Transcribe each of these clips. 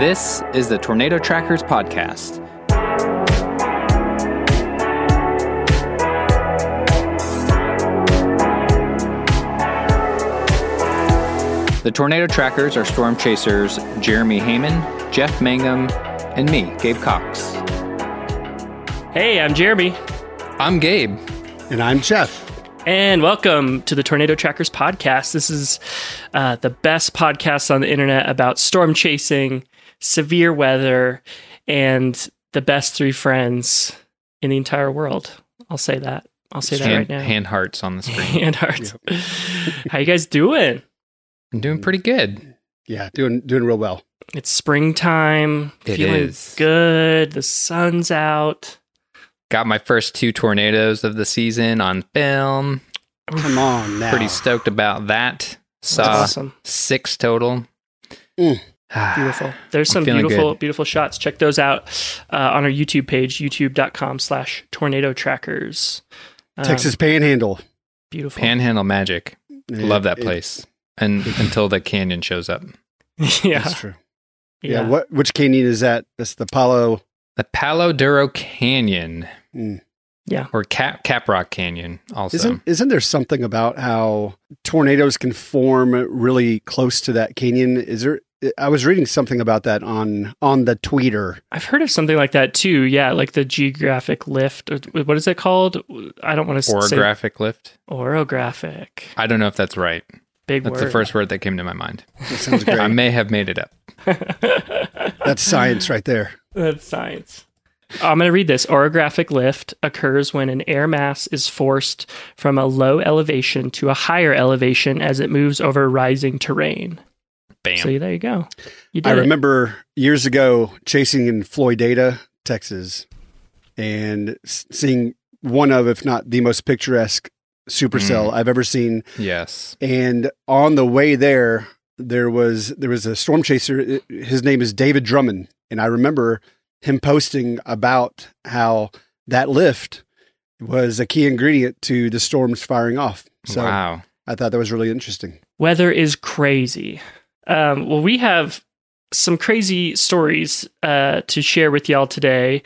This is the Tornado Trackers Podcast. The Tornado Trackers are storm chasers Jeremy Heyman, Jeff Mangum, and me, Gabe Cox. Hey, I'm Jeremy, I'm Gabe. And I'm Jeff. and welcome to the Tornado Trackers podcast. This is uh, the best podcast on the internet about storm chasing, severe weather, and the best three friends in the entire world. I'll say that. I'll say that hand, right now. hand hearts on the screen. Hand hearts. How you guys doing? I'm doing pretty good. Yeah, doing doing real well. It's springtime. It feeling is. good. The sun's out. Got my first two tornadoes of the season on film. Come on now. Pretty stoked about that. Saw awesome. six total. Mm. Beautiful. There's some beautiful, good. beautiful shots. Check those out uh, on our YouTube page, youtube.com slash tornado trackers. Um, Texas Panhandle. Beautiful. Panhandle Magic. Love that It- place. And until the canyon shows up. yeah. That's true. Yeah. Yeah. What? Which canyon is that? That's the Palo. The Palo Duro Canyon. Mm. Or Cap Caprock Canyon also. Isn't isn't there something about how tornadoes can form really close to that canyon? Is there? I was reading something about that on on the tweeter. I've heard of something like that too. Yeah. Like the geographic lift. Or what is it called? I don't want to say Orographic lift? orographic. I don't know if that's right. Big That's word. the first word that came to my mind. That sounds great. I may have made it up. That's science right there. That's science. I'm going to read this. Orographic lift occurs when an air mass is forced from a low elevation to a higher elevation as it moves over rising terrain. Bam. So there you go. You did I it. remember years ago chasing in Floydada, Texas, and seeing one of, if not the most picturesque supercell mm. I've ever seen. yes. And on the way there, there was there was a storm chaser. His name is David Drummond, and I remember him posting about how that lift was a key ingredient to the storms firing off. So wow. I thought that was really interesting. Weather is crazy. Um, well, we have some crazy stories uh, to share with y'all today.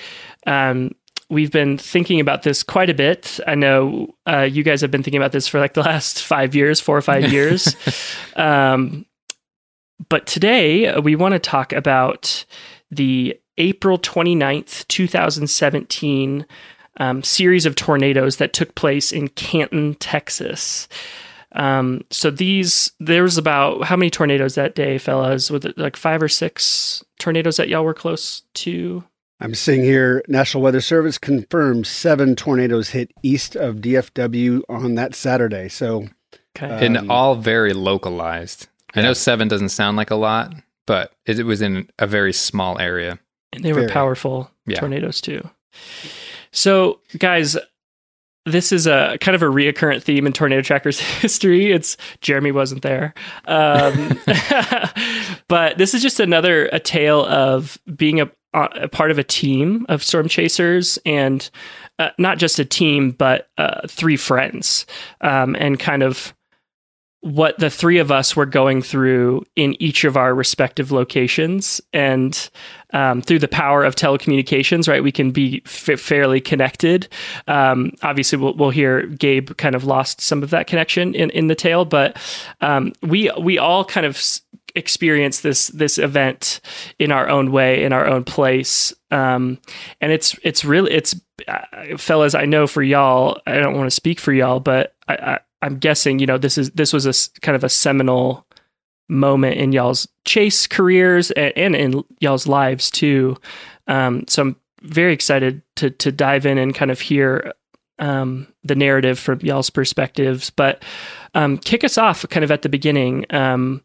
Um, we've been thinking about this quite a bit. I know uh, you guys have been thinking about this for like the last five years, four or five years. um, but today uh, we want to talk about the April 29th, 2017 um, series of tornadoes that took place in Canton, Texas. Um, so these, there was about how many tornadoes that day, fellas? Was it like five or six tornadoes that y'all were close to? I'm seeing here National Weather Service confirms seven tornadoes hit east of DFW on that Saturday. So Okay. Uh, and Um, all very localized. I know seven doesn't sound like a lot, but it, it was in a very small area. and they were very- powerful Yeah. tornadoes too. So, guys, this is a kind of a reoccurrent theme in Tornado Trackers history. It's Jeremy wasn't there, um, but this is just another a tale of being a, a part of a team of storm chasers and uh, not just a team, but uh, three friends, um, and kind of what the three of us were going through in each of our respective locations and um, through the power of telecommunications right? We can be f- fairly connected. Um, obviously we'll, we'll hear gabe kind of lost some of that connection in, in the tale but um, we we all kind of experience this this event in our own way in our own place. Um, and it's it's really it's uh, fellas i know for y'all i don't want to speak for y'all but I, I i'm guessing you know this is this was a kind of a seminal moment in y'all's chase careers and, and in y'all's lives too um, so i'm very excited to to dive in and kind of hear um, the narrative from y'all's perspectives but um, kick us off kind of at the beginning um,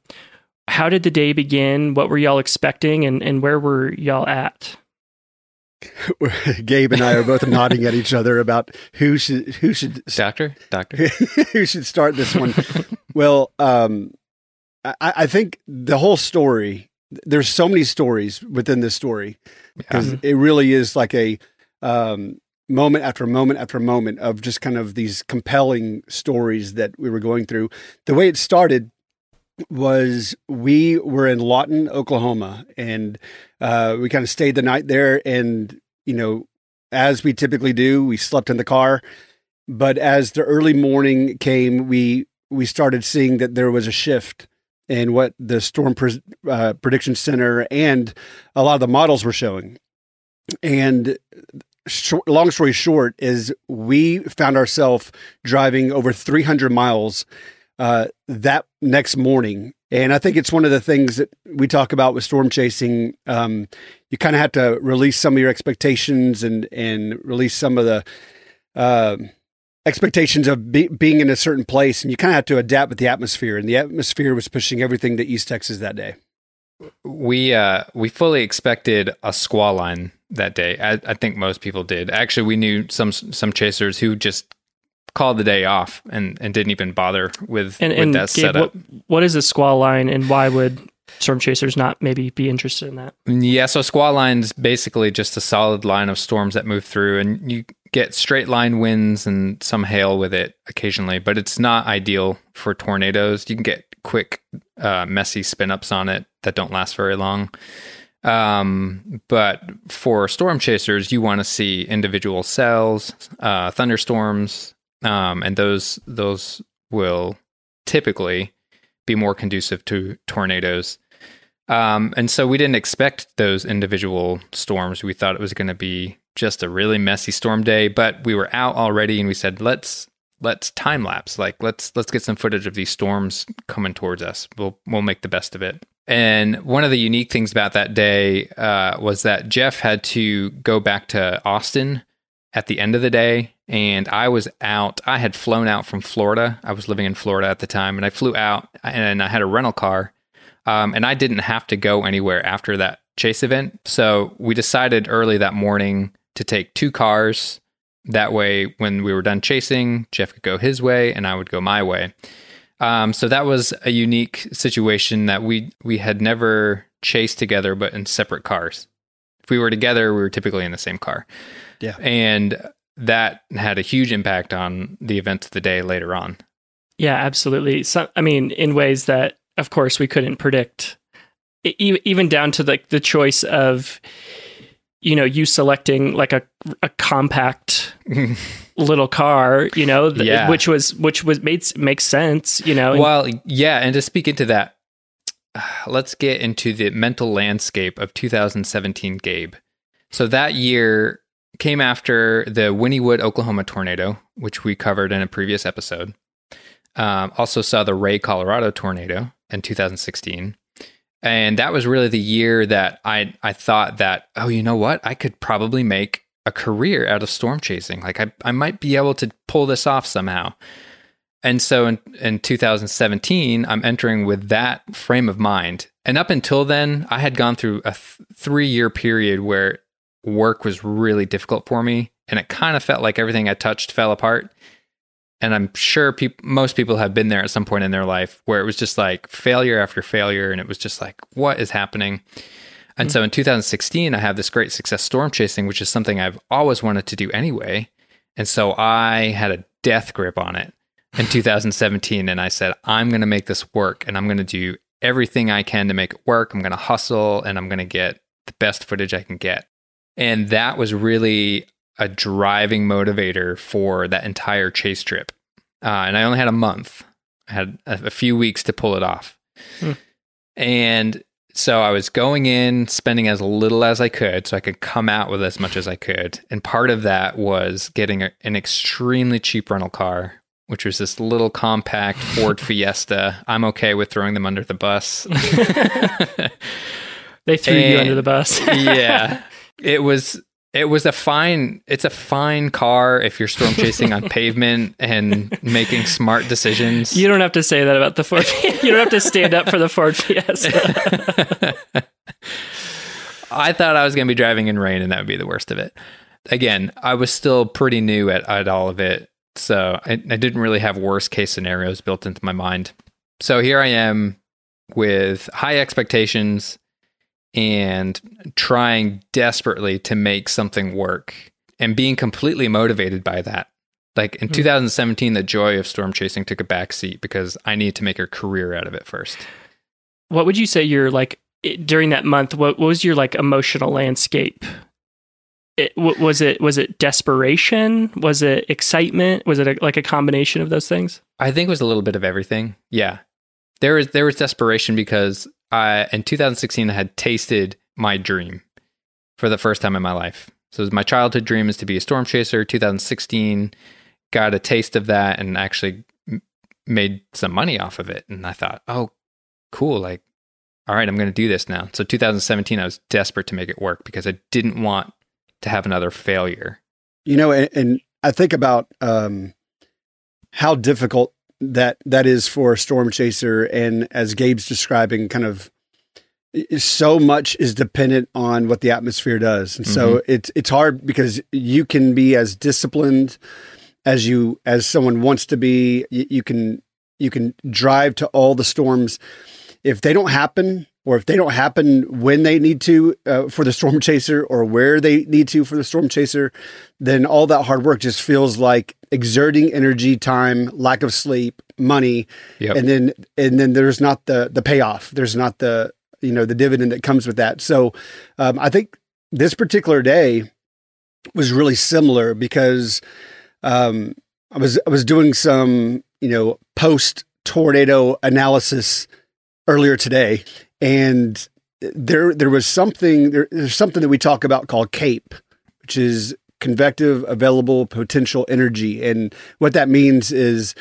how did the day begin what were y'all expecting and, and where were y'all at Gabe and I are both nodding at each other about who should who should Doctor? Doctor? who should start this one. well, um, I, I think the whole story. There's so many stories within this story because it really is like a um, moment after moment after moment of just kind of these compelling stories that we were going through. The way it started was we were in Lawton, Oklahoma, and uh, we kind of stayed the night there. And you know, as we typically do, we slept in the car. But as the early morning came, we we started seeing that there was a shift in what the Storm Pre- uh, Prediction Center and a lot of the models were showing. And short, long story short is we found ourselves driving over 300 miles uh, that next morning. And I think it's one of the things that we talk about with storm chasing. Um, you kind of have to release some of your expectations and and release some of the uh, expectations of be, being in a certain place, and you kind of have to adapt with the atmosphere. And the atmosphere was pushing everything to East Texas that day. We uh, we fully expected a squall line that day. I, I think most people did. Actually, we knew some some chasers who just called the day off and, and didn't even bother with, and, with and that Gabe, setup. what, what is a squall line, and why would storm chasers not maybe be interested in that? Yeah, so squall line's basically just a solid line of storms that move through, and you get straight line winds and some hail with it occasionally, but it's not ideal for tornadoes. You can get quick, uh, messy spin ups on it that don't last very long. Um, but for storm chasers, you want to see individual cells, uh, thunderstorms, um, and those those will typically be more conducive to tornadoes. Um, and so we didn't expect those individual storms. We thought it was going to be just a really messy storm day, but we were out already, and we said let's let's time lapse. Like let's let's get some footage of these storms coming towards us. We'll we'll make the best of it. And one of the unique things about that day uh, was that Jeff had to go back to Austin at the end of the day. And I was out. I had flown out from Florida. I was living in Florida at the time. And I flew out and I had a rental car. Um, and I didn't have to go anywhere after that chase event. So we decided early that morning to take two cars. That way, when we were done chasing, Jeff could go his way and I would go my way. Um, so that was a unique situation that we we had never chased together, but in separate cars. If we were together, we were typically in the same car. Yeah, and that had a huge impact on the events of the day later on. Yeah, absolutely. So, I mean, in ways that, of course, we couldn't predict, even down to like the choice of, you know, you selecting like a a compact little car, you know, th- Yeah. which was which was made makes sense, you know. and- Well, yeah, and to speak into that, let's get into the mental landscape of 2017 Gabe. So that year came after the Wynnewood, Oklahoma tornado, which we covered in a previous episode. Um, also saw the Wray, Colorado tornado in 2016. And that was really the year that I I thought that, oh, you know what? I could probably make a career out of storm chasing. Like I, I might be able to pull this off somehow. And so in, in 2017, I'm entering with that frame of mind. And up until then, I had gone through a th- three year period where work was really difficult for me. And it kind of felt like everything I touched fell apart. And I'm sure peop- most people have been there at some point in their life where it was just like failure after failure. And it was just like, what is happening? And mm-hmm. so in 2016, I have this great success storm chasing, which is something I've always wanted to do anyway. And so I had a death grip on it in 2017. And I said, I'm going to make this work and I'm going to do everything I can to make it work. I'm going to hustle and I'm going to get the best footage I can get. And that was really a driving motivator for that entire chase trip. Uh, and I only had a month, I had a, a few weeks to pull it off. Hmm. And so I was going in, spending as little as I could so I could come out with as much as I could. And part of that was getting a, an extremely cheap rental car, which was this little compact Ford Fiesta. I'm okay with throwing them under the bus. they threw you under the bus. yeah. It was it was a fine it's a fine car if you're storm chasing on pavement and making smart decisions. you don't have to say that about the Ford. you don't have to stand up for the Ford Fiesta. I thought I was going to be driving in rain and that would be the worst of it. Again, I was still pretty new at, at all of it. So I, I didn't really have worst case scenarios built into my mind. So here I am with high expectations and trying desperately to make something work and being completely motivated by that. Like in hmm. 2017, the joy of storm chasing took a backseat because I needed to make a career out of it first. What would you say your like during that month? What, what was your like emotional landscape? It, w- was it was it desperation? Was it excitement? Was it a, like a combination of those things? I think it was a little bit of everything. Yeah. There was there was desperation because I in 2016 I had tasted my dream for the first time in my life. So my childhood dream is to be a storm chaser. 2016 got a taste of that and actually made some money off of it and I thought, "Oh, cool, like all right, I'm going to do this now." So 2017 I was desperate to make it work because I didn't want to have another failure. You know, and, and I think about um, how difficult that that is for storm chaser, and as Gabe's describing, kind of so much is dependent on what the atmosphere does, and so mm-hmm. it's it's hard because you can be as disciplined as you as someone wants to be. You, you can you can drive to all the storms. If they don't happen or if they don't happen when they need to uh, for the storm chaser or where they need to for the storm chaser then all that hard work just feels like exerting energy time lack of sleep money. Yep. and then and then there's not the the payoff. There's not the you know the dividend that comes with that. So um, i think this particular day was really similar because um, i was i was doing some you know post tornado analysis earlier today and there there was something there, there's something that we talk about called cape which is convective available potential energy. And what that means is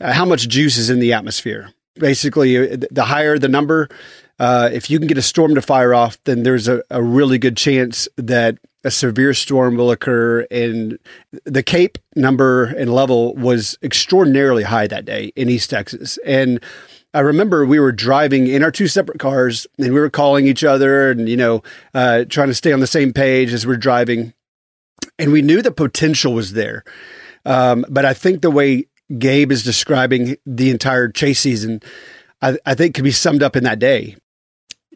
uh, how much juice is in the atmosphere. Basically uh, the higher the number uh, if you can get a storm to fire off then there's a, a really good chance that a severe storm will occur. And the cape number and level was extraordinarily high that day in east texas. And I remember we were driving in our two separate cars and we were calling each other and, you know, uh, trying to stay on the same page as we're driving. And we knew the potential was there. Um, but I think the way Gabe is describing the entire chase season, I, I think could be summed up in that day.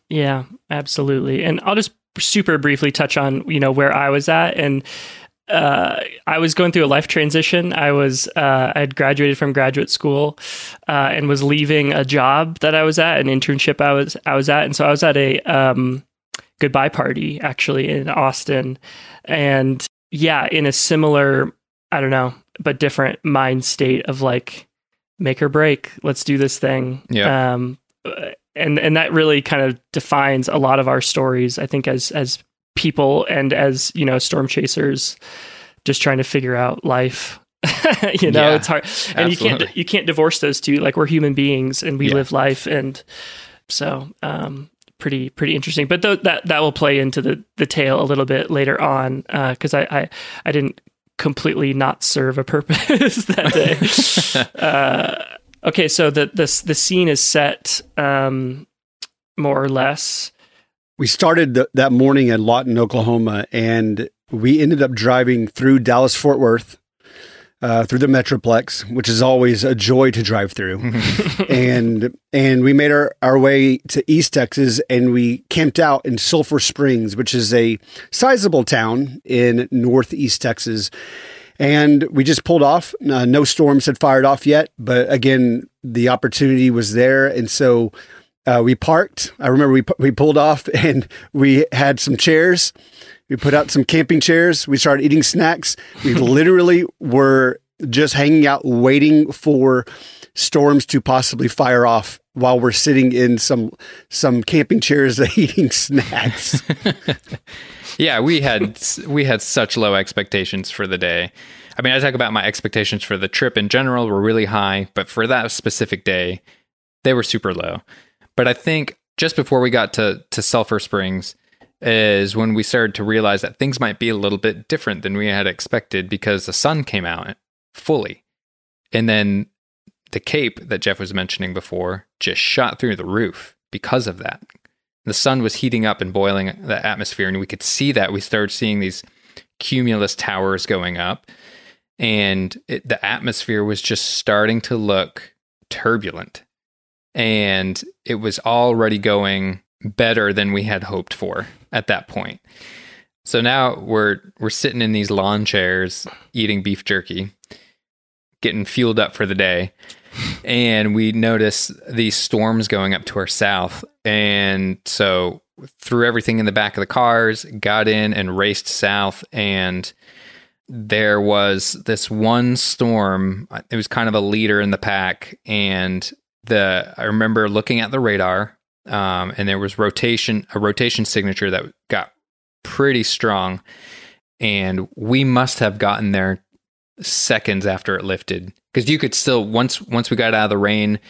Yeah, absolutely. And I'll just super briefly touch on you know where I was at and. Uh, I was going through a life transition. I was uh, I had graduated from graduate school uh, and was leaving a job that I was at, an internship I was I was at, and so I was at a um, goodbye party actually in Austin, and yeah, in a similar I don't know, but different mind state of like make or break. Let's do this thing. Yeah. Um, and and that really kind of defines a lot of our stories. I think as as people and as you know storm chasers, just trying to figure out life. you know, Yeah, it's hard, and you can't you can't divorce those two. Like we're human beings and we Yeah. live life, and so um, pretty pretty interesting. But th- that that will play into the the tale a little bit later on uh because I, I I didn't completely not serve a purpose that day. uh, okay, so the the the scene is set um, more or less. We started th- that morning in Lawton, Oklahoma, and we ended up driving through Dallas Fort Worth, uh, through the Metroplex, which is always a joy to drive through. and and we made our, our way to East Texas and we camped out in Sulphur Springs, which is a sizable town in northeast Texas. And we just pulled off. Uh, no storms had fired off yet, but again, the opportunity was there, and so uh, we parked. I remember we we pulled off and we had some chairs. We put out some camping chairs. We started eating snacks. We literally were just hanging out, waiting for storms to possibly fire off while we're sitting in some some camping chairs eating snacks. Yeah, we had we had such low expectations for the day. I mean, I talk about my expectations for the trip in general were really high, but for that specific day, they were super low. But I think just before we got to to Sulphur Springs is when we started to realize that things might be a little bit different than we had expected because the sun came out fully. And then the cape that Jeff was mentioning before just shot through the roof because of that. The sun was heating up and boiling the atmosphere and we could see that. We started seeing these cumulus towers going up and it, the atmosphere was just starting to look turbulent and it was already going better than we had hoped for at that point so now we're we're sitting in these lawn chairs eating beef jerky getting fueled up for the day. And we noticed these storms going up to our south. And so threw everything in the back of the cars, got in and raced south. And there was this one storm. It was kind of a leader in the pack. And the I remember looking at the radar, um, and there was rotation, a rotation signature that got pretty strong. And we must have gotten there seconds after it lifted. Because you could still once once we got out of the rain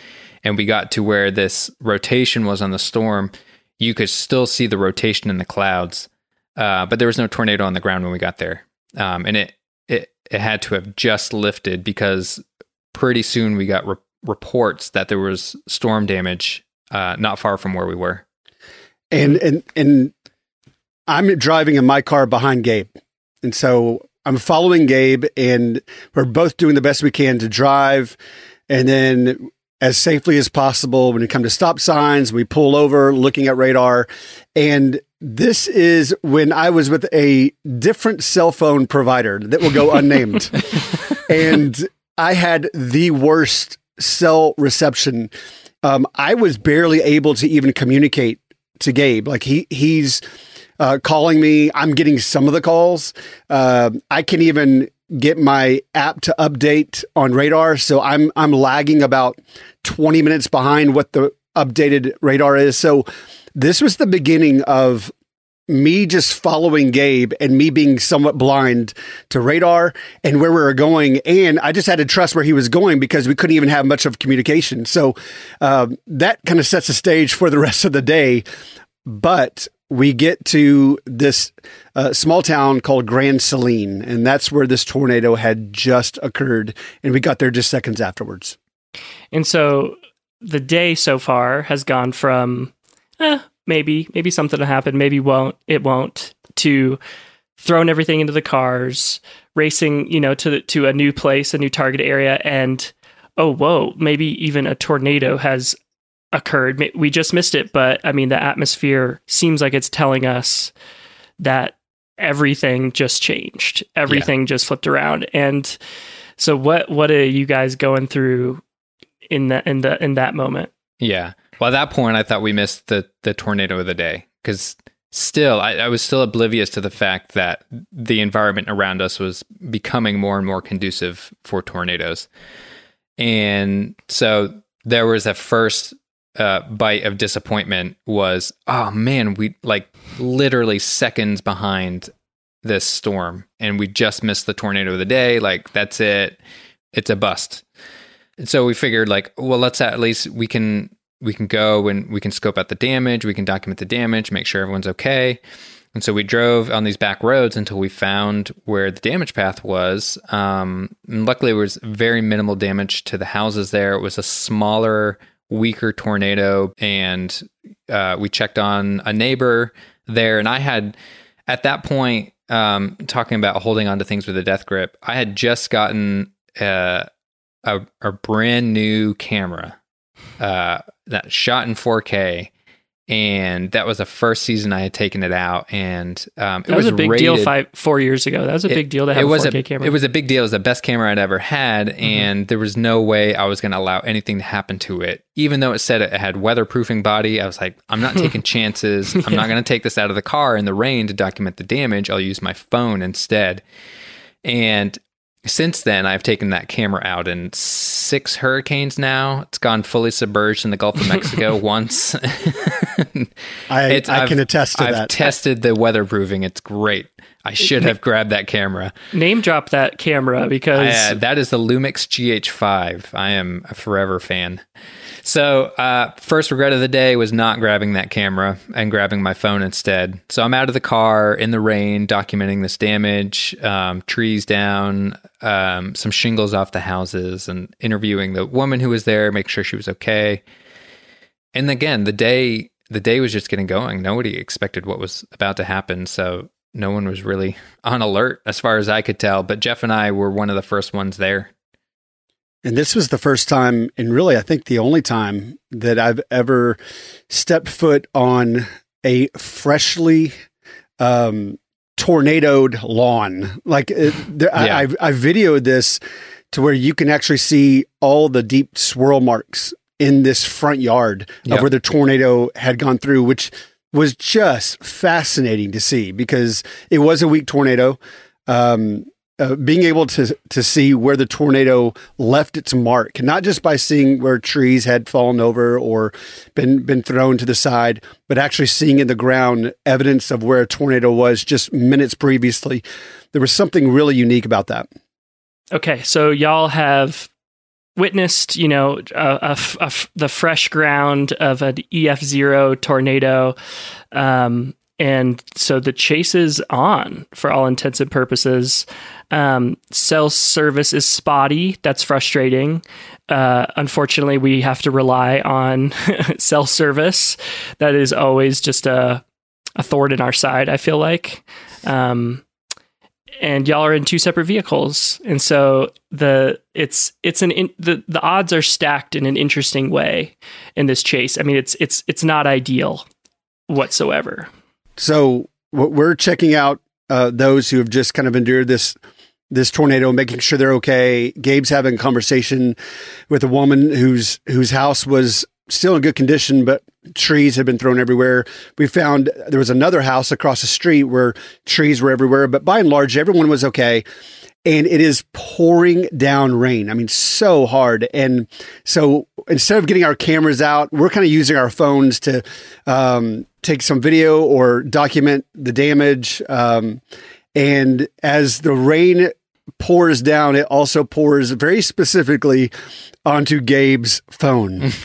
and we got to where this rotation was on the storm you could still see the rotation in the clouds. Uh, but there was no tornado on the ground when we got there. Um, and it, it it had to have just lifted because pretty soon we got re- reports that there was storm damage uh, not far from where we were. And and and i'm driving in my car behind gabe. And so I'm following Gabe, and we're both doing the best we can to drive, and then as safely as possible. When it comes to stop signs, we pull over, looking at radar, and this is when I was with a different cell phone provider that will go unnamed, and I had the worst cell reception. Um, I was barely able to even communicate to Gabe. Like he he's uh, calling me. I'm getting some of the calls. Uh, I can even get my app to update on radar. So I'm I'm lagging about 20 minutes behind what the updated radar is. So this was the beginning of me just following Gabe and me being somewhat blind to radar and where we were going. And I just had to trust where he was going because we couldn't even have much of communication. So uh, that kind of sets the stage for the rest of the day. But we get to this uh, small town called Grand Saline, and that's where this tornado had just occurred. And we got there just seconds afterwards. And so the day so far has gone from eh, maybe, maybe something will happen, maybe won't, it won't, to throwing everything into the cars, racing, you know, to to a new place, a new target area, and oh whoa, maybe even a tornado has occurred. We just missed it, but I mean, the atmosphere seems like it's telling us that everything just changed. Everything yeah. just flipped around. And so, what what are you guys going through in that in the in that moment? Yeah. Well, at that point, I thought we missed the the tornado of the day because still, I, I was still oblivious to the fact that the environment around us was becoming more and more conducive for tornadoes. And so there was a first uh, bite of disappointment was, oh man, we like literally seconds behind this storm, and we just missed the tornado of the day. Like that's it, it's a bust. And so we figured, like, well, let's at least we can we can go and we can scope out the damage, we can document the damage, make sure everyone's okay. And so we drove on these back roads until we found where the damage path was. Um, luckily, there was very minimal damage to the houses there. It was a smaller weaker tornado and uh, we checked on a neighbor there and i had at that point um, talking about holding on to things with a death grip i had just gotten uh, a, a brand new camera uh, that shot in 4k and that was the first season I had taken it out, and um, it was, was, a big rated, deal five four years ago. That was a it, big deal to have it was a 4K a, camera. It was a big deal. It was the best camera I'd ever had, mm-hmm. and there was no way I was going to allow anything to happen to it. Even though it said it had weatherproofing body, I was like, I'm not taking chances. I'm not going to take this out of the car in the rain to document the damage. I'll use my phone instead. And since then, I've taken that camera out in six hurricanes now. It's gone fully submerged in the Gulf of Mexico once. I, I can attest to I've that. I've tested the weatherproofing. It's great. I should have grabbed that camera. Name drop that camera because I, uh, that is the Lumix GH5. I am a forever fan. So, uh, first regret of the day was not grabbing that camera and grabbing my phone instead. So, I'm out of the car in the rain, documenting this damage, um, trees down, um, some shingles off the houses, and interviewing the woman who was there, make sure she was okay. And again, the day the day was just getting going. Nobody expected what was about to happen, so no one was really on alert as far as I could tell. But Jeff and I were one of the first ones there and this was the first time, and really, I think the only time that I've ever stepped foot on a freshly um, tornadoed lawn. Like, it, there, yeah. I, I, I videoed this to where you can actually see all the deep swirl marks in this front yard Yep. of where the tornado had gone through, which was just fascinating to see because it was a weak tornado. Um, uh, being able to to see where the tornado left its mark, not just by seeing where trees had fallen over or been been thrown to the side, but actually seeing in the ground evidence of where a tornado was just minutes previously. There was something really unique about that. Okay, so y'all have witnessed, you know, a, the fresh ground of an EF zero tornado, um, and so the chase is on for all intents and purposes. Um, cell service is spotty. That's frustrating. Uh, unfortunately, we have to rely on cell service. That is always just a a thorn in our side. I feel like. Um, and y'all are in two separate vehicles and so the it's it's an in, the the odds are stacked in an interesting way in this chase i mean it's it's it's not ideal whatsoever So we're checking out uh, those who have just kind of endured this this tornado, making sure they're okay. Gabe's having a conversation with a woman whose whose house was still in good condition, but trees had been thrown everywhere. We found there was another house across the street where trees were everywhere, but by and large, everyone was okay. And it is pouring down rain. I mean, so hard. And so instead of getting our cameras out, we're kind of using our phones to um, take some video or document the damage. Um, and as the rain pours down, it also pours very specifically onto Gabe's phone.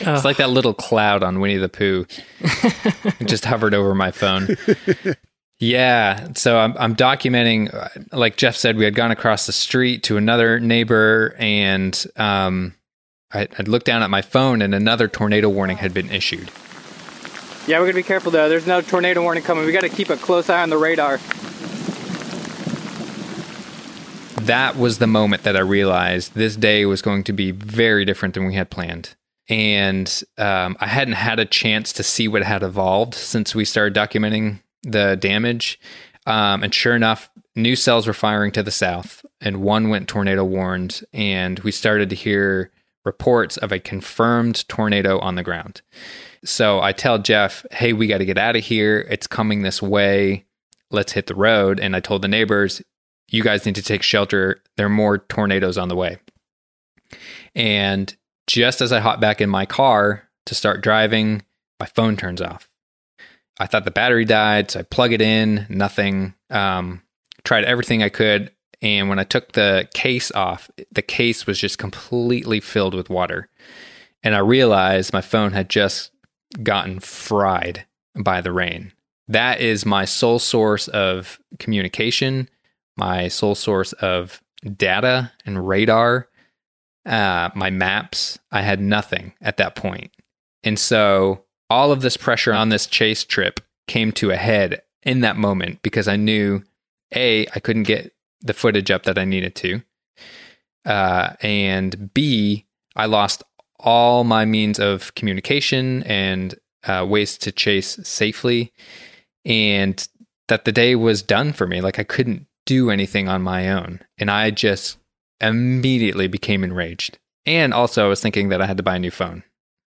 It's like that little cloud on Winnie the Pooh. it just hovered over my phone. Yeah, so I'm I'm documenting. Like Jeff said, we had gone across the street to another neighbor, and um, I, I'd looked down at my phone, and another tornado warning had been issued. Yeah, we're gonna be careful though. There's no tornado warning coming. We gotta keep a close eye on the radar. that was the moment that I realized this day was going to be very different than we had planned. And um, I hadn't had a chance to see what had evolved since we started documenting the damage. Um, and sure enough, new cells were firing to the south, and one went tornado warned. And we started to hear reports of a confirmed tornado on the ground. So I tell Jeff, hey, we got to get out of here. It's coming this way. Let's hit the road. And I told the neighbors, you guys need to take shelter. There are more tornadoes on the way. And just as I hop back in my car to start driving, my phone turns off. I thought the battery died, so I plug it in, nothing. Um, tried everything I could. And when I took the case off, the case was just completely filled with water. And I realized my phone had just gotten fried by the rain. That is my sole source of communication my sole source of data and radar, uh, my maps. I had nothing at that point. And so all of this pressure on this chase trip came to a head in that moment because I knew A, I couldn't get the footage up that I needed to. Uh, and B, I lost all my means of communication and uh, ways to chase safely. And that the day was done for me. Like I couldn't do anything on my own. And I just immediately became enraged. And also, I was thinking that I had to buy a new phone.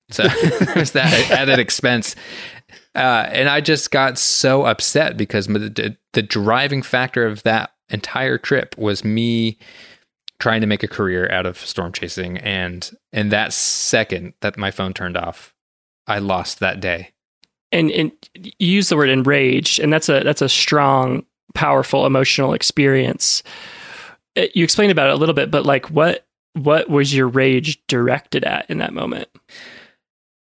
So there's that added expense. Uh, and I just got so upset because the, the driving factor of that entire trip was me trying to make a career out of storm chasing. And in that second that my phone turned off, I lost that day. and and you use the word enraged and that's a that's a strong powerful emotional experience Uh, you explained about it a little bit but like what what was your rage directed at in that moment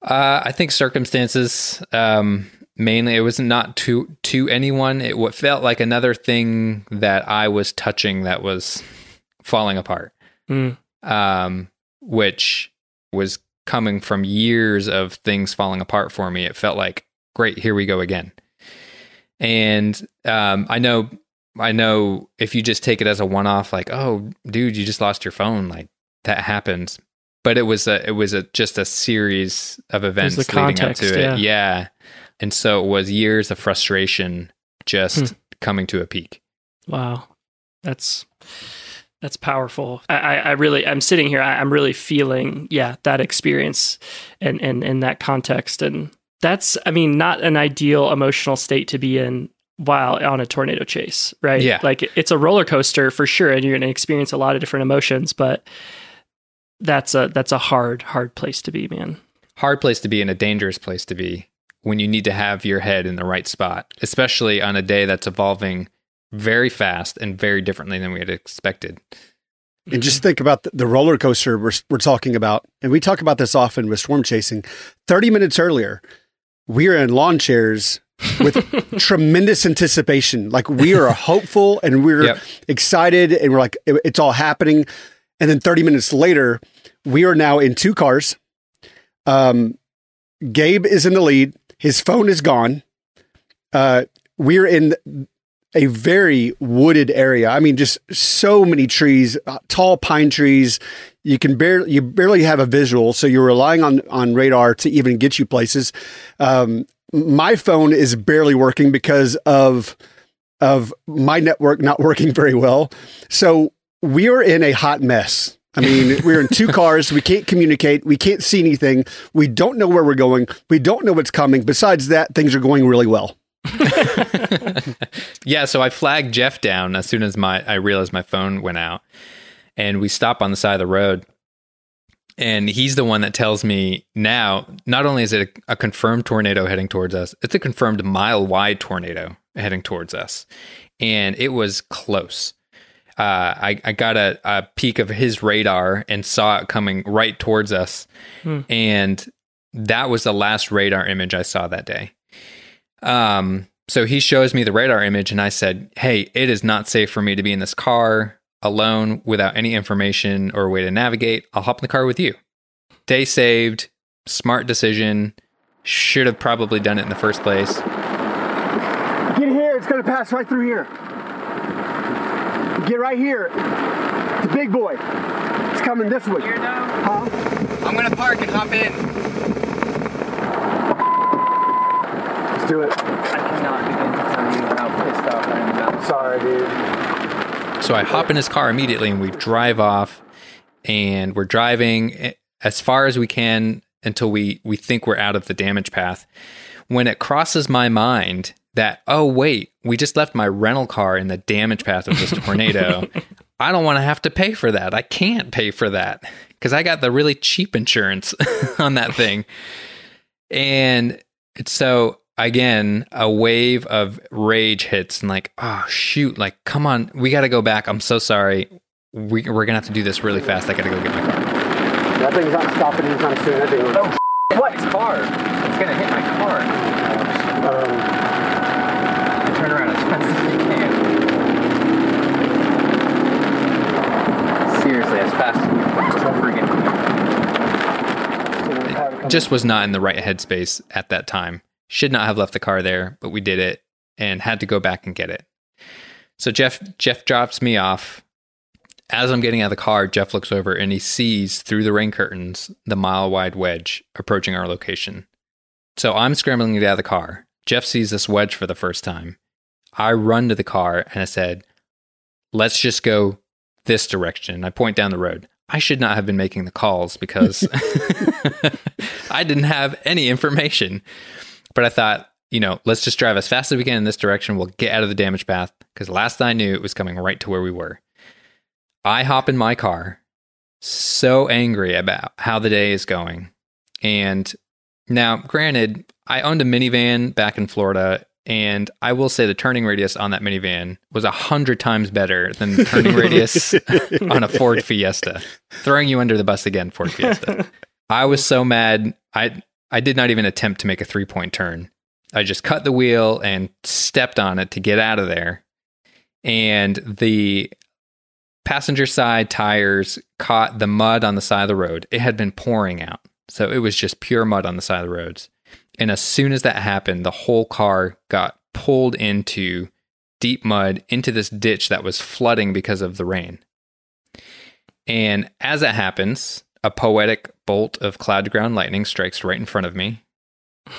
Uh, I think circumstances. Um, mainly, it was not to to anyone. It what felt like another thing that I was touching that was falling apart. Mm. Um, which was coming from years of things falling apart for me. It felt like great. Here we go again. And um, I know, I know, if you just take it as a one off, like, oh, dude, you just lost your phone, like that happens but it was a it was a just a series of events leading up to it. yeah. Yeah. And so it was years of frustration just Hmm. coming to a peak. wow that's That's powerful. I, I, really, I'm sitting here. I, I'm really feeling, yeah, that experience and and in that context, and that's, I mean, not an ideal emotional state to be in while on a tornado chase, right? Yeah. like it's a roller coaster for sure, and you're going to experience a lot of different emotions, but that's a that's a hard hard place to be, man. Hard place to be and a dangerous place to be when you need to have your head in the right spot, especially on a day that's evolving very fast and very differently than we had expected. And just think about the, the roller coaster we're, we're talking about. And we talk about this often with storm chasing. 30 minutes earlier, we are in lawn chairs with tremendous anticipation. Like we are hopeful and we're Yep. excited and we're like, it- it's all happening. And then 30 minutes later, we are now in two cars. Um, Gabe is in the lead. His phone is gone. Uh, we're in a very wooded area. I mean, just so many trees, uh, tall pine trees. You can barely you barely have a visual, so you're relying on on radar to even get you places. Um, my phone is barely working because of of my network not working very well. So we are in a hot mess. I mean, we're in two cars. We can't communicate. We can't see anything. We don't know where we're going. We don't know what's coming. Besides that, things are going really well. Yeah, so I flagged Jeff down as soon as my I realized my phone went out, and we stop on the side of the road. And he's the one that tells me now. Not only is it a, a confirmed tornado heading towards us, it's a confirmed mile wide tornado heading towards us, and it was close. Uh, I, I got a, a peek of his radar and saw it coming right towards us, Hmm. and that was the last radar image I saw that day. Um, so he shows me the radar image, and I said, Hey, it is not safe for me to be in this car alone without any information or way to navigate. I'll hop in the car with you. Day saved, smart decision. Should have probably done it in the first place. Get here. It's going to pass right through here. Get right here. The big boy. It's coming this way. Huh? I'm gonna park and hop in. Let's do it. I cannot begin to tell you how pissed off I am about Sorry, dude. So I hop in his car immediately and we drive off and we're driving as far as we can until we, we think we're out of the damage path. When it crosses my mind that, oh, wait, we just left my rental car in the damage path of this tornado. I don't want to have to pay for that. I can't pay for that because I got the really cheap insurance on that thing. And so again, a wave of rage hits and like, oh shoot, like come on, we got to go back. I'm so sorry. We, we're gonna have to do this really fast. I got to go get my car. That thing's not stopping anytime soon. That thing was, What? My car. It's gonna hit my car. um, Turn around as fast as you can. Seriously, as fast as you freaking can. Just was not in the right headspace at that time. Should not have left the car there, but we did it and had to go back and get it. So Jeff Jeff drops me off. As I'm getting out of the car, Jeff looks over and he sees through the rain curtains the mile wide wedge approaching our location. So I'm scrambling to get out of the car. Jeff sees this wedge for the first time. I run to the car and I said, Let's just go this direction. I point down the road. I should not have been making the calls because I didn't have any information. But I thought, you know, let's just drive as fast as we can in this direction. We'll get out of the damage path because last I knew it was coming right to where we were. I hop in my car, so angry about how the day is going. And now, granted, I owned a minivan back in Florida, and I will say the turning radius on that minivan was a hundred times better than the turning radius on a Ford Fiesta. Throwing you under the bus again, Ford Fiesta. I was so mad. I I did not even attempt to make a three point turn. I just cut the wheel and stepped on it to get out of there. And the passenger side tires caught the mud on the side of the road. It had been pouring out. So it was just pure mud on the side of the roads. And as soon as that happened, the whole car got pulled into deep mud into this ditch that was flooding because of the rain. And as it happens, a poetic bolt of cloud to ground lightning strikes right in front of me.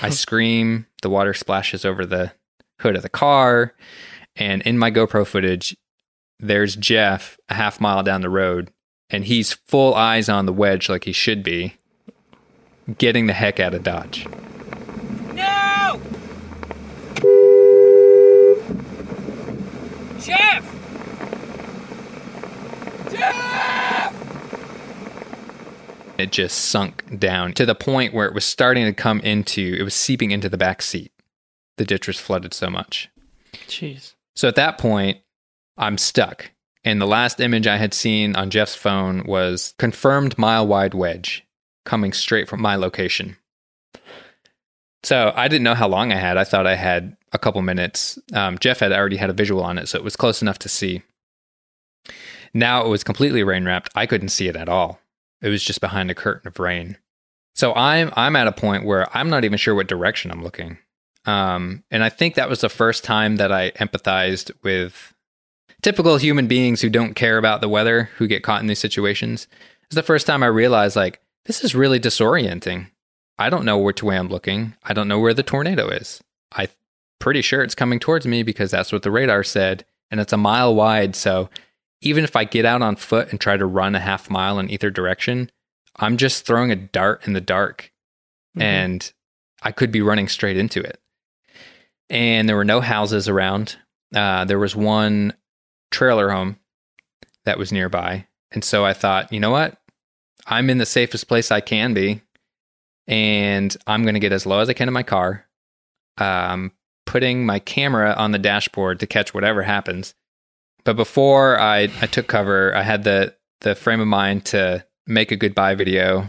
I scream, the water splashes over the hood of the car, and in my GoPro footage, there's Jeff a half mile down the road, and he's full eyes on the wedge like he should be, getting the heck out of Dodge. No! Jeff! Jeff! It just sunk down to the point where it was starting to come into, it was seeping into the back seat. The ditch was flooded so much. Jeez. So at that point, I'm stuck. And the last image I had seen on Jeff's phone was confirmed mile wide wedge coming straight from my location. So I didn't know how long I had. I thought I had a couple minutes. Um, Jeff had already had a visual on it, so it was close enough to see. Now it was completely rain wrapped. I couldn't see it at all. It was just behind a curtain of rain. So I'm I'm at a point where I'm not even sure what direction I'm looking. Um, and I think that was the first time that I empathized with typical human beings who don't care about the weather, who get caught in these situations. It's the first time I realized, like, this is really disorienting. I don't know which way I'm looking. I don't know where the tornado is. I'm pretty sure it's coming towards me because that's what the radar said, and it's a mile wide. So even if I get out on foot and try to run a half mile in either direction, I'm just throwing a dart in the dark Mhm. and I could be running straight into it. And there were no houses around. Uh, there was one trailer home that was nearby. And so I thought, you know what? I'm in the safest place I can be. And I'm going to get as low as I can in my car, um, putting my camera on the dashboard to catch whatever happens. But before I, I took cover, I had the, the frame of mind to make a goodbye video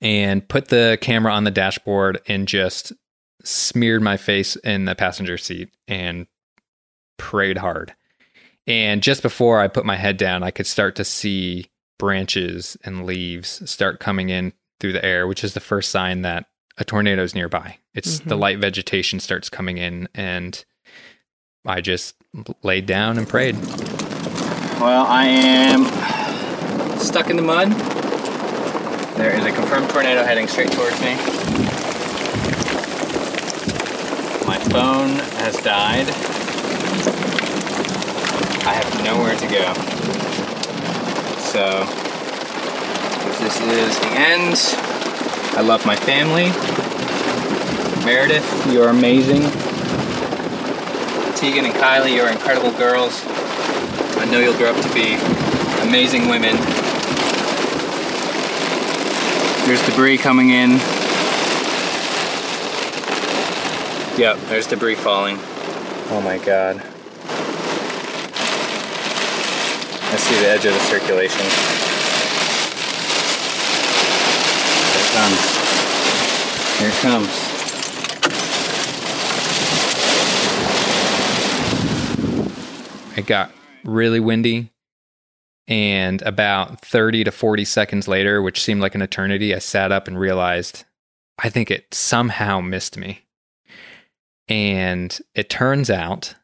and put the camera on the dashboard and just smeared my face in the passenger seat and prayed hard. And just before I put my head down, I could start to see branches and leaves start coming in through the air, which is the first sign that a tornado is nearby. It's the Mhm. light vegetation starts coming in, and I just laid down and prayed. Well, I am stuck in the mud. There is a confirmed tornado heading straight towards me. My phone has died. I have nowhere to go. So, this is the end, I love my family. Meredith, you are amazing. Tegan and Kylie, you're incredible girls. I know you'll grow up to be amazing women. There's debris coming in. Yep, there's debris falling. Oh my god. I see the edge of the circulation. Here it comes. Here it comes. It got really windy. And about 30 to 40 seconds later, which seemed like an eternity, I sat up and realized I think it somehow missed me. And it turns out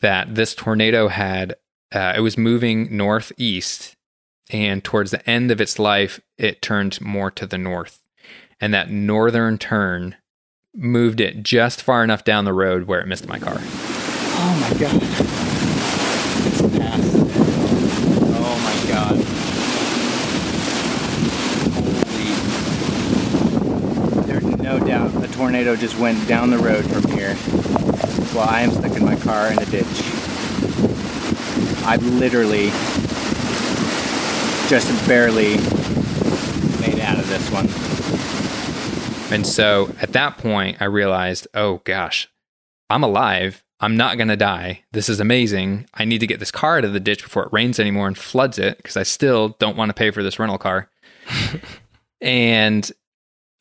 that this tornado had, uh, it was moving northeast. And towards the end of its life, it turned more to the north. And that northern turn moved it just far enough down the road where it missed my car. Oh my God. It's past it. Oh my God. Holy. There's no doubt a tornado just went down the road from here while I am stuck in my car in a ditch. I literally just barely made out of this one. And so at that point, I realized, oh gosh, I'm alive. I'm not going to die. This is amazing. I need to get this car out of the ditch before it rains anymore and floods it because I still don't want to pay for this rental car. and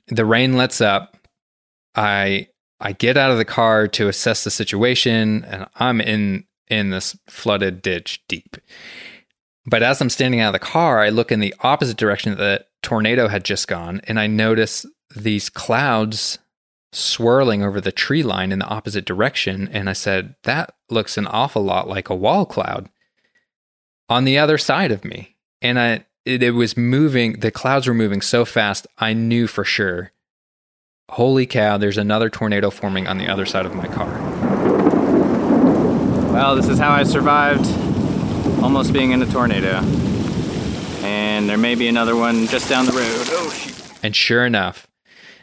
the rain lets up. I I get out of the car to assess the situation and I'm in in this flooded ditch deep. But as I'm standing out of the car, I look in the opposite direction that the tornado had just gone and I notice these clouds swirling over the tree line in the opposite direction. And I said, that looks an awful lot like a wall cloud on the other side of me. And I, it, it was moving, the clouds were moving so fast, I knew for sure, holy cow, there's another tornado forming on the other side of my car. Well, this is how I survived almost being in a tornado. And there may be another one just down the road. Oh, shoot. And sure enough,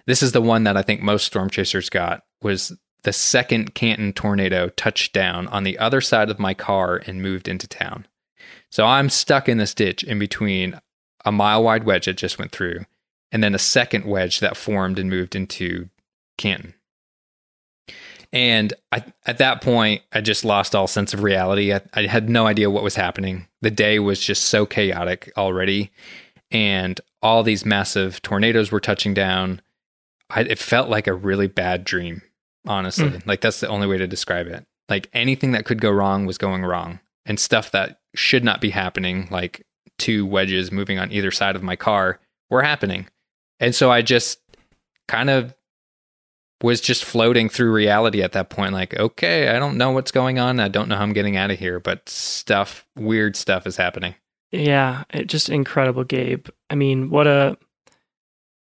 this is the one that I think most storm chasers got was the second Canton tornado touched down on the other side of my car and moved into town. So I'm stuck in this ditch in between a mile wide wedge that just went through and then a second wedge that formed and moved into Canton. And I, at that point, I just lost all sense of reality. I, I had no idea what was happening. The day was just so chaotic already. And all these massive tornadoes were touching down. I, it felt like a really bad dream, honestly. Mm. Like, that's the only way to describe it. Like, anything that could go wrong was going wrong. And stuff that should not be happening, like two wedges moving on either side of my car, were happening. And so I just kind of was just floating through reality at that point like okay i don't know what's going on i don't know how i'm getting out of here but stuff weird stuff is happening Yeah, it, just incredible, Gabe. I mean, what a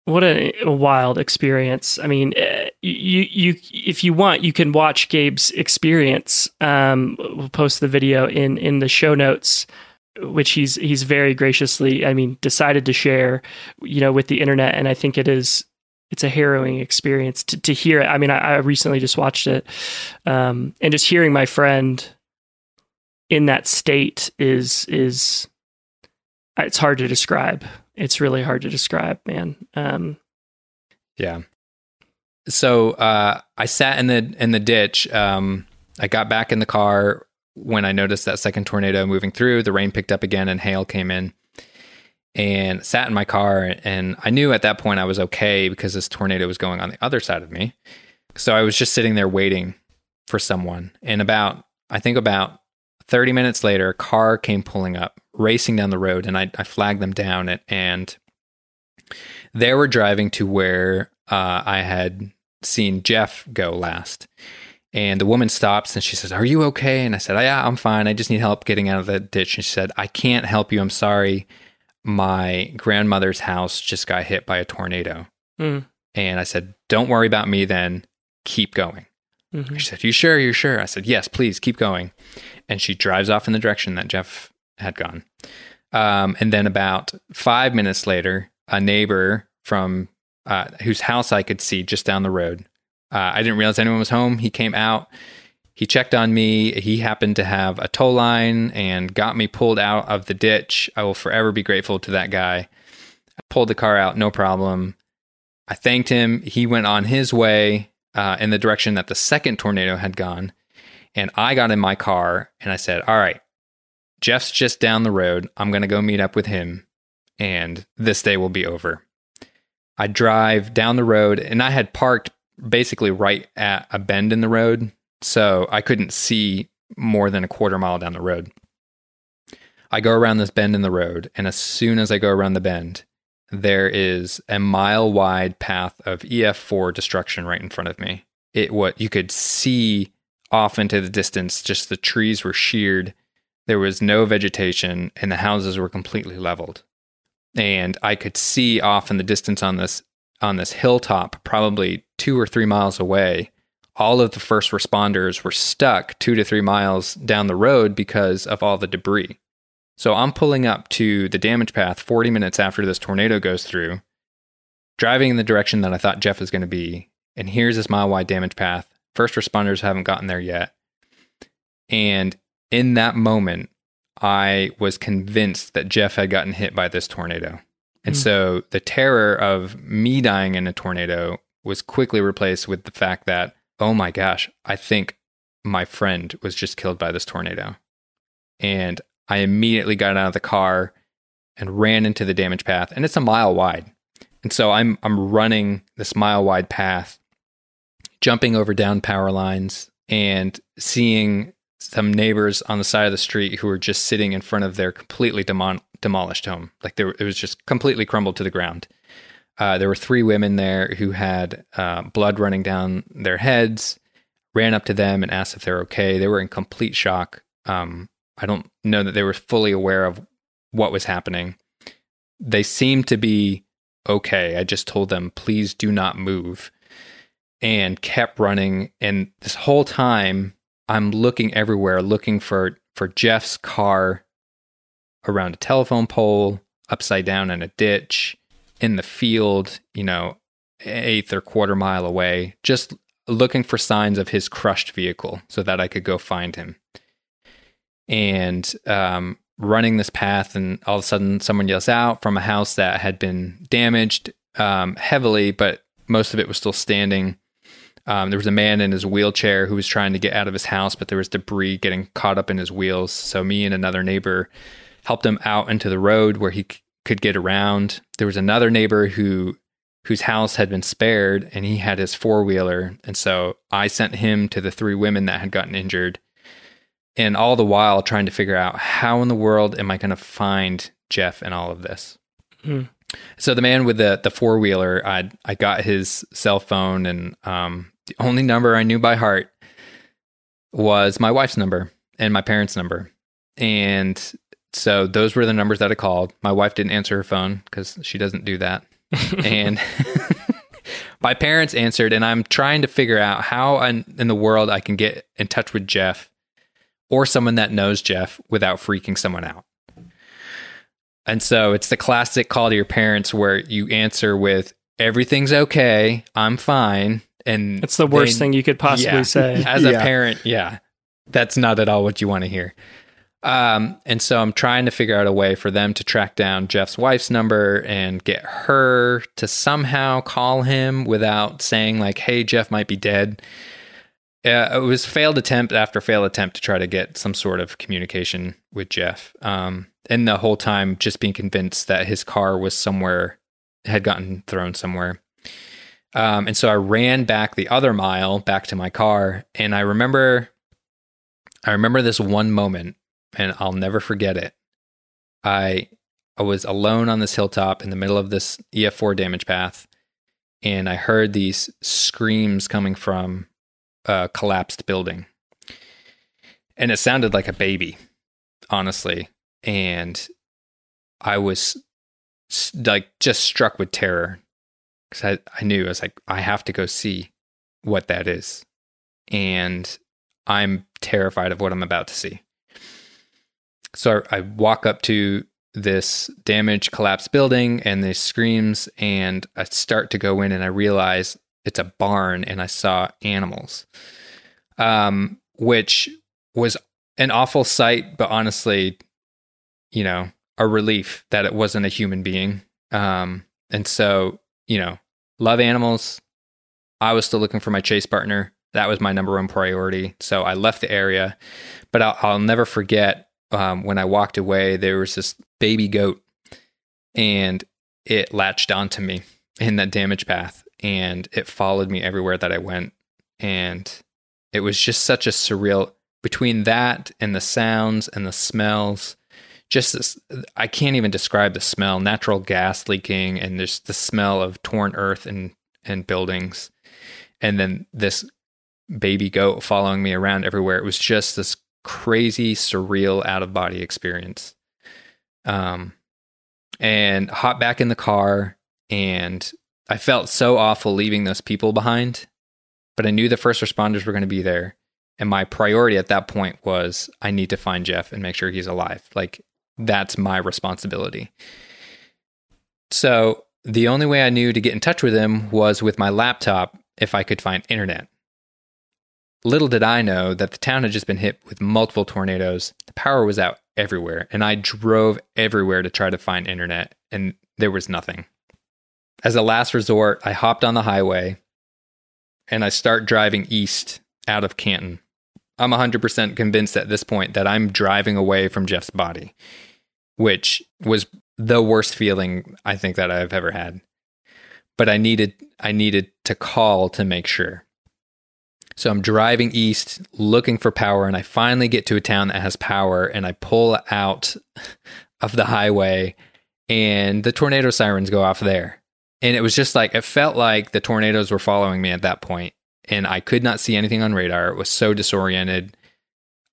what a, wild experience. I mean, eh, you you if you want, you can watch Gabe's experience. Um, we'll post the video in in the show notes, which he's he's very graciously, I mean, decided to share, you know, with the internet. And I think it is it's a harrowing experience to to hear it. I mean, I, I recently just watched it, um, and just hearing my friend in that state is is it's hard to describe. It's really hard to describe, man. Um, yeah so uh, i sat in the in the ditch um, i got back in the car when i noticed that second tornado moving through the rain picked up again and hail came in and sat in my car. And i knew at that point i was okay because this tornado was going on the other side of me. So i was just sitting there waiting for someone. And about i think about 30 minutes later a car came pulling up racing down the road and i, I flagged them down. And, and they were driving to where uh, i had seen jeff go last and the woman stops and she says are you okay and i said yeah i'm fine i just need help getting out of the ditch and she said i can't help you i'm sorry my grandmother's house just got hit by a tornado. Mm. And I said, Don't worry about me then. Keep going. mhm. She said, You sure? You sure? I said, Yes, please keep going. And she drives off in the direction that Jeff had gone. Um, and then about five minutes later, a neighbor from uh, whose house I could see just down the road. Uh, I didn't realize anyone was home. He came out. He checked on me. He happened to have a tow line and got me pulled out of the ditch. I will forever be grateful to that guy. I pulled the car out, no problem. I thanked him. He went on his way uh, in the direction that the second tornado had gone. And I got in my car and I said, All right, Jeff's just down the road. I'm going to go meet up with him and this day will be over. I drive down the road and I had parked basically right at a bend in the road. So I couldn't see more than a quarter mile down the road. I go around this bend in the road. And as soon as I go around the bend, there is a mile wide path of EF4 destruction right in front of me. It what you could see off into the distance, just the trees were sheared. There was no vegetation and the houses were completely leveled. And I could see off in the distance on this on this hilltop, probably two or three miles away, all of the first responders were stuck two to three miles down the road because of all the debris. So I'm pulling up to the damage path 40 minutes after this tornado goes through, driving in the direction that I thought Jeff was going to be. And here's this mile wide damage path. First responders haven't gotten there yet. And in that moment, I was convinced that Jeff had gotten hit by this tornado. And Hmm. so the terror of me dying in a tornado was quickly replaced with the fact that, oh my gosh, I think my friend was just killed by this tornado. And I immediately got out of the car and ran into the damage path, and it's a mile wide. And so I'm I'm running this mile wide path, jumping over down power lines and seeing some neighbors on the side of the street who were just sitting in front of their completely demolished home. Like there, it was just completely crumbled to the ground. Uh, there were three women there who had uh, blood running down their heads. Ran up to them and asked if they're okay. They were in complete shock. Um, I don't know that they were fully aware of what was happening. They seemed to be okay. I just told them, please do not move, and kept running. And this whole time, I'm looking everywhere, looking for for Jeff's car around a telephone pole, upside down in a ditch, in the field, you know, eighth or quarter mile away, just looking for signs of his crushed vehicle so that I could go find him. And um, running this path, and all of a sudden, someone yells out from a house that had been damaged um, heavily, but most of it was still standing. Um, there was a man in his wheelchair who was trying to get out of his house, but there was debris getting caught up in his wheels. So me and another neighbor helped him out into the road where he c- could get around. There was another neighbor who whose house had been spared and he had his four-wheeler and so I sent him to the three women that had gotten injured. And all the while trying to figure out how in the world am I going to find Jeff in all of this? Hmm. So the man with the the four wheeler, I I got his cell phone, and um, the only number I knew by heart was my wife's number and my parents' number, and so those were the numbers that I called. My wife didn't answer her phone because she doesn't do that, and my parents answered, and I'm trying to figure out how in, in the world I can get in touch with Jeff or someone that knows Jeff without freaking someone out. And so it's the classic call to your parents where you answer with everything's okay, I'm fine, and It's the worst they- thing you could possibly Yeah. say. as a parent, yeah, that's not at all what you want to hear. Um, and so I'm trying to figure out a way for them to track down Jeff's wife's number and get her to somehow call him without saying like, "Hey, Jeff might be dead." Uh, it was failed attempt after failed attempt to try to get some sort of communication with Jeff. Um, and the whole time just being convinced that his car was somewhere, had gotten thrown somewhere. Um, and so I ran back the other mile back to my car, and I remember, I remember this one moment, and I'll never forget it. I I was alone on this hilltop in the middle of this EF4 damage path, and I heard these screams coming from a collapsed building, and it sounded like a baby, honestly, and I was like just struck with terror because I, I knew I was like, I have to go see what that is. And I'm terrified of what I'm about to see. So I, I walk up to this damaged, collapsed building and there's screams, and I start to go in and I realize it's a barn and I saw animals, um, which was an awful sight, but honestly, you know, a relief that it wasn't a human being. Um, and so, you know, love animals. I was still looking for my chase partner. That was my number one priority. So I left the area, but I'll, I'll never forget um, when I walked away, there was this baby goat and it latched onto me in that damage path and it followed me everywhere that I went. And it was just such a surreal between that and the sounds and the smells just this i can't even describe the smell natural gas leaking and there's the smell of torn earth and and buildings. And then this baby goat following me around everywhere. It was just this crazy surreal out of body experience. Um and hop back in the car and i felt so awful leaving those people behind but i knew the first responders were going to be there. And my priority at that point was i need to find jeff and make sure he's alive. Like that's my responsibility. So the only way I knew to get in touch with him was with my laptop if I could find internet. Little did I know that the town had just been hit with multiple tornadoes. The power was out everywhere, and I drove everywhere to try to find internet, and there was nothing. As a last resort, I hopped on the highway and I start driving east out of Canton. I'm 100% convinced at this point that I'm driving away from Jeff's body, which was the worst feeling I think that I've ever had. But I needed I needed to call to make sure. So I'm driving east looking for power and I finally get to a town that has power and I pull out of the highway and the tornado sirens go off there. And it was just like it felt like the tornadoes were following me at that point and I could not see anything on radar. It was so disoriented.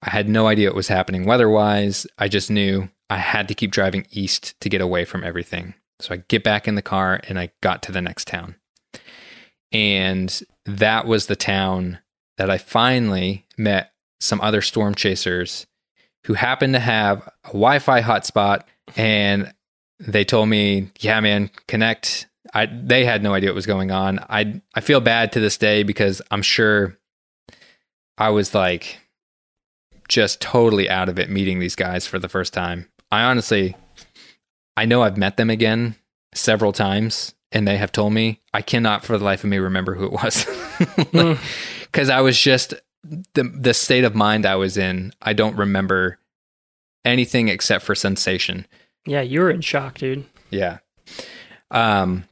I had no idea what was happening weather wise. I just knew I had to keep driving east to get away from everything. So I get back in the car and I got to the next town. And that was the town that I finally met some other storm chasers who happened to have a Wi-Fi hotspot, and they told me, "Yeah, man, connect." I they had no idea what was going on. I I feel bad to this day because I'm sure I was like just totally out of it meeting these guys for the first time. I honestly I know I've met them again several times and they have told me I cannot for the life of me remember who it was. Cuz I was just the the state of mind I was in. I don't remember anything except for sensation. Yeah, you were in shock, dude. Yeah. Um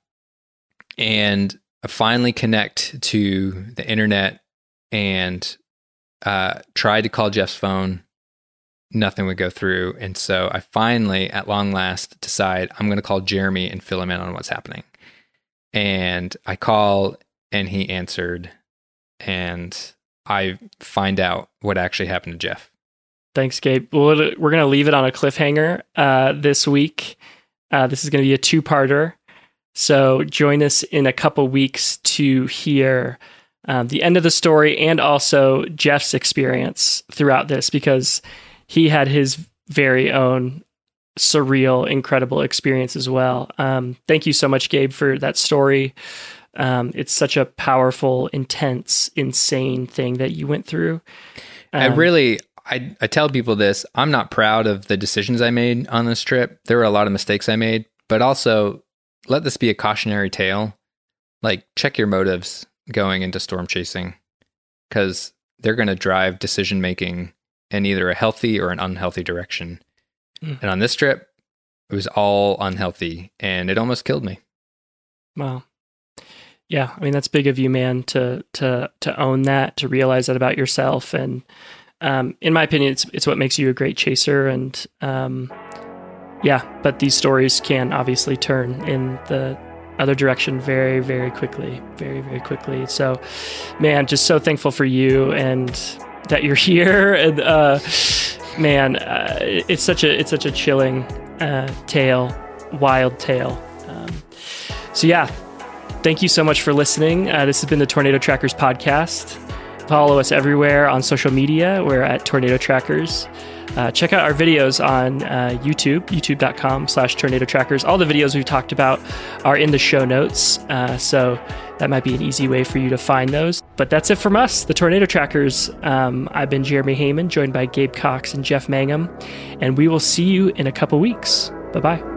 and I finally connect to the internet and uh, tried to call Jeff's phone. Nothing would go through. And so I finally, at long last, decide I'm going to call Jeremy and fill him in on what's happening. And I call and he answered. And I find out what actually happened to Jeff. Thanks, Gabe. Well, we're going to leave it on a cliffhanger uh, this week. Uh, this is going to be a two parter. So join us in a couple weeks to hear um, the end of the story and also Jeff's experience throughout this because he had his very own surreal, incredible experience as well. Um, thank you so much, Gabe, for that story. Um, it's such a powerful, intense, insane thing that you went through. I Um, really, I, I tell people this. I'm not proud of the decisions I made on this trip. There were a lot of mistakes I made, but also let this be a cautionary tale. Like, check your motives going into storm chasing because they're going to drive decision making in either a healthy or an unhealthy direction. Mm. And on this trip, it was all unhealthy and it almost killed me. Wow. Yeah, I mean that's big of you, man, to to to own that, to realize that about yourself, and um, in my opinion, it's it's what makes you a great chaser. And um, yeah, but these stories can obviously turn in the other direction very, very quickly, very, very quickly. So, man, just so thankful for you and that you're here. And uh, man, uh, it's such a it's such a chilling uh, tale, wild tale. Um, so yeah, thank you so much for listening. Uh, this has been the Tornado Trackers podcast. Follow us everywhere on social media. We're at Tornado Trackers. Uh, check out our videos on uh, YouTube, youtube.com slash tornado trackers. All the videos we've talked about are in the show notes. Uh, so that might be an easy way for you to find those. But that's it from us, the Tornado Trackers. Um, I've been Jeremy Heyman, joined by Gabe Cox and Jeff Mangum. And we will see you in a couple weeks. Bye bye.